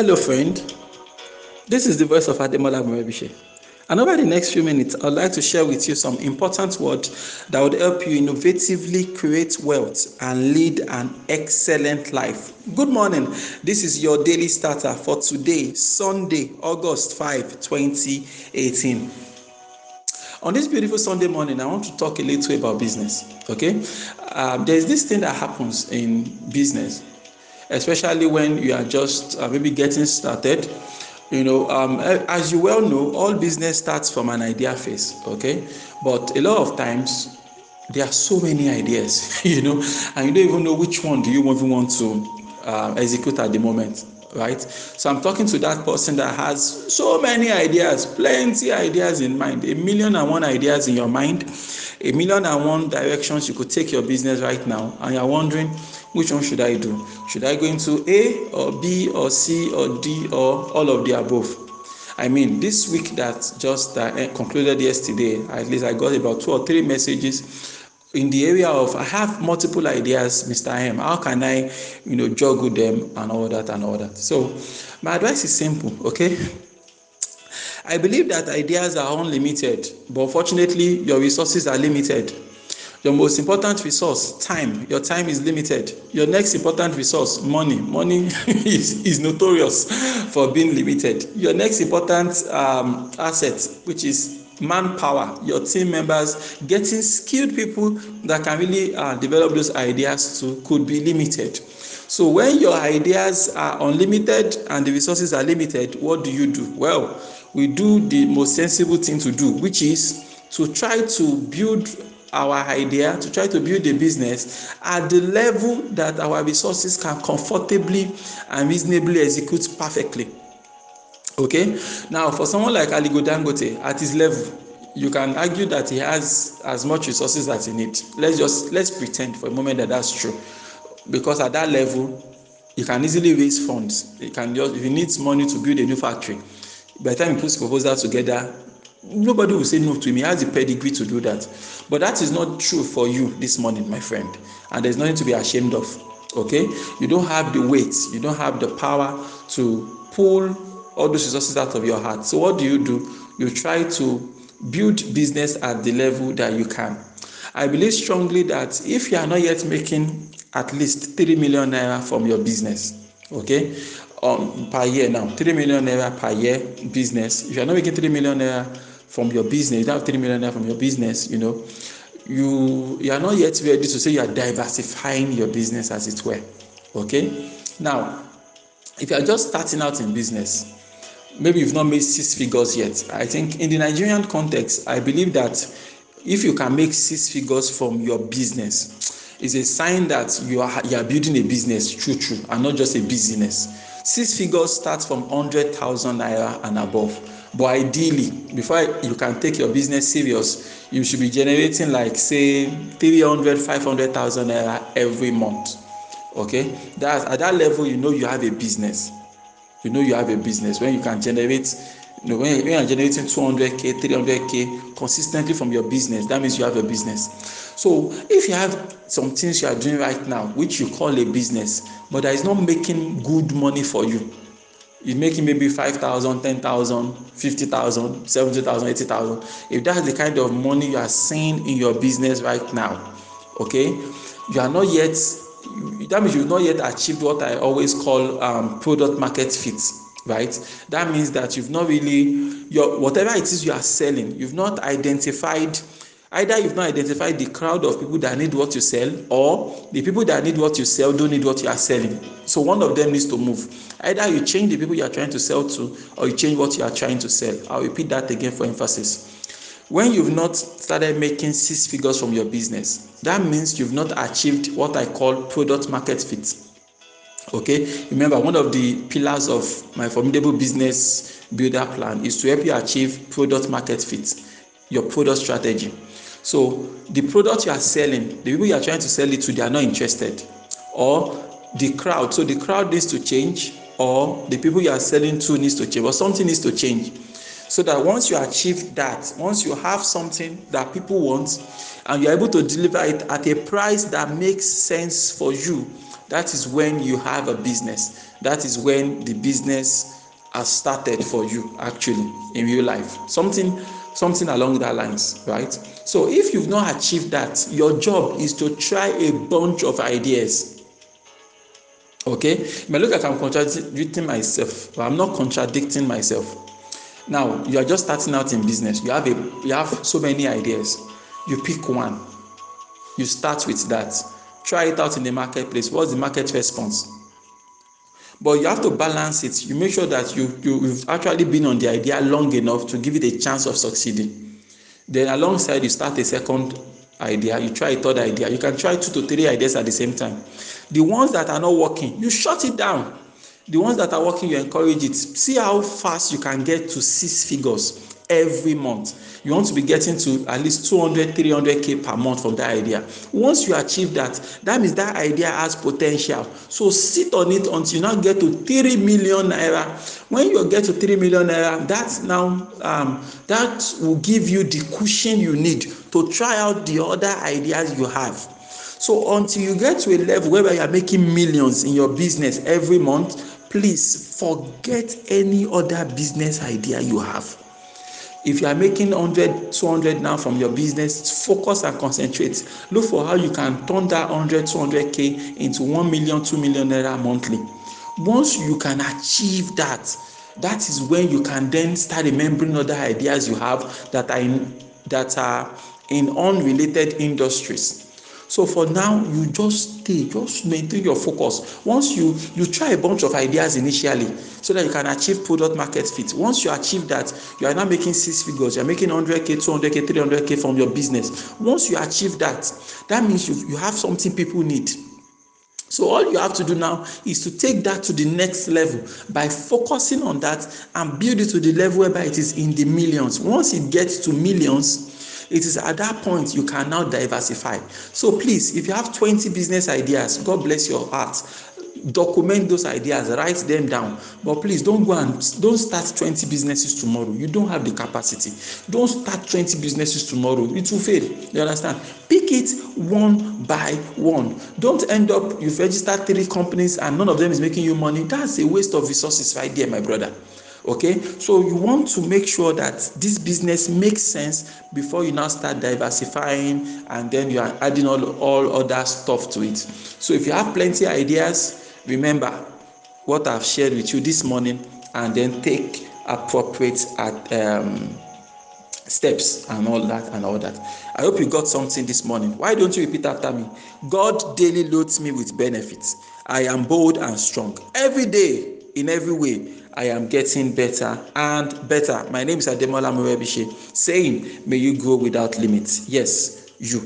Hello, friend. This is the voice of Ademola Morebise. And over the next few minutes, I'd like to share with you some important words that would help you innovatively create wealth and lead an excellent life. Good morning. This is your daily starter for today, Sunday, August 5, 2018. On this beautiful Sunday morning, I want to talk a little about business. Okay, um, there's this thing that happens in business, especially when you are just uh, maybe getting started you know um, as you well know all business starts from an idea phase okay? But a lot of times there are so many ideas you know? And you don't even know which one do you even want to uh, execute at the moment right? So i'm talking to that person that has so many ideas plenty ideas in mind. A million and one ideas in your mind. A million and one directions you could take your business right now. And you're wondering which one should I do? Should I go into A or B or C or D or all of the above? I mean, this week that just uh, concluded yesterday, at least I got about two or three messages in the area of I have multiple ideas, Mr. M. How can I, you know, juggle them and all that and all that? So, my advice is simple, okay? I believe that ideas are unlimited, but fortunately, your resources are limited. Your most important resource, time. Your time is limited. Your next important resource, money. Money is, is notorious for being limited. Your next important um, asset, which is manpower, your team members, getting skilled people that can really uh, develop those ideas could be limited. So when your ideas are unlimited and the resources are limited, what do you do? Well, we do the most sensible thing to do, which is to try to build our idea to try to build a business at the level that our resources can comfortably and reasonably execute perfectly. Okay? Now for someone like aligo dangote at his level you can argue that he has as much resources as he needs. Let's just let's pretend for a moment that that's true. Because at that level he can easily raise funds. He can just if he needs money to build a new factory by the time he puts proposal together nobody will say no to him he has the pedigree to do that. But that is not true for you this morning my friend. And there's nothing to be ashamed of okay? You don't have the weight. You don't have the power to pull all those resources out of your heart. So what do you do? You try to build business at the level that you can. I believe strongly that if you are not yet making at least three million naira from your business okay? Um, per year now three million naira per year business. If you are not making three million naira from your business, you don't have three million naira from your business, you know, you you are not yet ready to say you are diversifying your business as it were. Okay? Now, if you are just starting out in business, maybe you've not made six figures yet. I think in the Nigerian context, I believe that if you can make six figures from your business, it's a sign that you are you are building a business true true and not just a business. Six figures starts from hundred thousand naira and above but ideally before you can take your business serious you should be generating like say three hundred five hundred thousand naira every month okay? That's at that level you know you have a business. You know you have a business. When you can generate you know when, you, when you're generating two hundred k three hundred k consistently from your business that means you have a business. So if you have some things you are doing right now which you call a business but that is not making good money for you you making maybe five thousand ten thousand fifty thousand seventy thousand eighty thousand. If that's the kind of money you are seeing in your business right now okay you are not yet that means you not yet achieved what i always call um, product market fit right? That means that you've not really your whatever it is you are selling you've not identified either you've not identified the crowd of people that need what you sell or the people that need what you sell don't need what you are selling. So one of them needs to move. Either you change the people you are trying to sell to or you change what you are trying to sell. I'll repeat that again for emphasis. When you've not started making six figures from your business that means you've not achieved what i call product market fit. Okay? Remember one of the pillars of my formidable business builder plan is to help you achieve product market fit your product strategy. So the product you are selling the people you are trying to sell it to they are not interested. Or the crowd so the crowd needs to change or the people you are selling to needs to change or something needs to change. So that once you achieve that once you have something that people want and you're able to deliver it at a price that makes sense for you that is when you have a business. That is when the business has started for you actually in real life. Something something along that lines right? So if you've not achieved that your job is to try a bunch of ideas okay? It may look like i'm contradicting myself but i'm not contradicting myself. Now you are just starting out in business. You have a you have so many ideas. You pick one. You start with that. Try it out in the marketplace. What's the market response but you have to balance it. You make sure that you, you you've actually been on the idea long enough to give it a chance of succeeding. Then alongside you start a second idea. You try a third idea. You can try two to three ideas at the same time. The ones that are not working you shut it down. The ones that are working you encourage it. See how fast you can get to six figures every month. You want to be getting to at least 200 300k per month from that idea. Once you achieve that that means that idea has potential. So sit on it until you now get to 3 million naira. When you get to 3 million naira that now um, that will give you the cushion you need to try out the other ideas you have. So until you get to a level where you are making millions in your business every month please forget any other business idea you have if you are making 100 200 now from your business focus and concentrate. Look for how you can turn that 100 200k into 1 million 2 million naira monthly. Once you can achieve that that is when you can then start remembering other ideas you have that are in that are in unrelated industries so for now you just stay just maintain your focus. Once you you try a bunch of ideas initially so that you can achieve product market fit. Once you achieve that you are now making six figures. You are making 100k 200k 300k from your business. Once you achieve that that means you you have something people need. So all you have to do now is to take that to the next level by focusing on that and build it to the level whereby it is in the millions. Once it gets to millions it is at that point you can now diversify. So please if you have 20 business ideas god bless your heart. Document those ideas write them down. But please don't go and don't start 20 businesses tomorrow. You don't have the capacity. Don't start 20 businesses tomorrow. It will fail. You understand? Pick it one by one. Don't end up you've registered three companies and none of them is making you money. That's a waste of resources right there my brother okay? So you want to make sure that this business makes sense before you now start diversifying and then you are adding all all other stuff to it. So if you have plenty ideas remember what i've shared with you this morning and then take appropriate at um, steps and all that and all that. I hope you got something this morning. Why don't you repeat after me? God daily loads me with benefits. I am bold and strong. Every day in every way I am getting better and better. My name is Ademola Morebise, saying, May you grow without limits. Yes, you.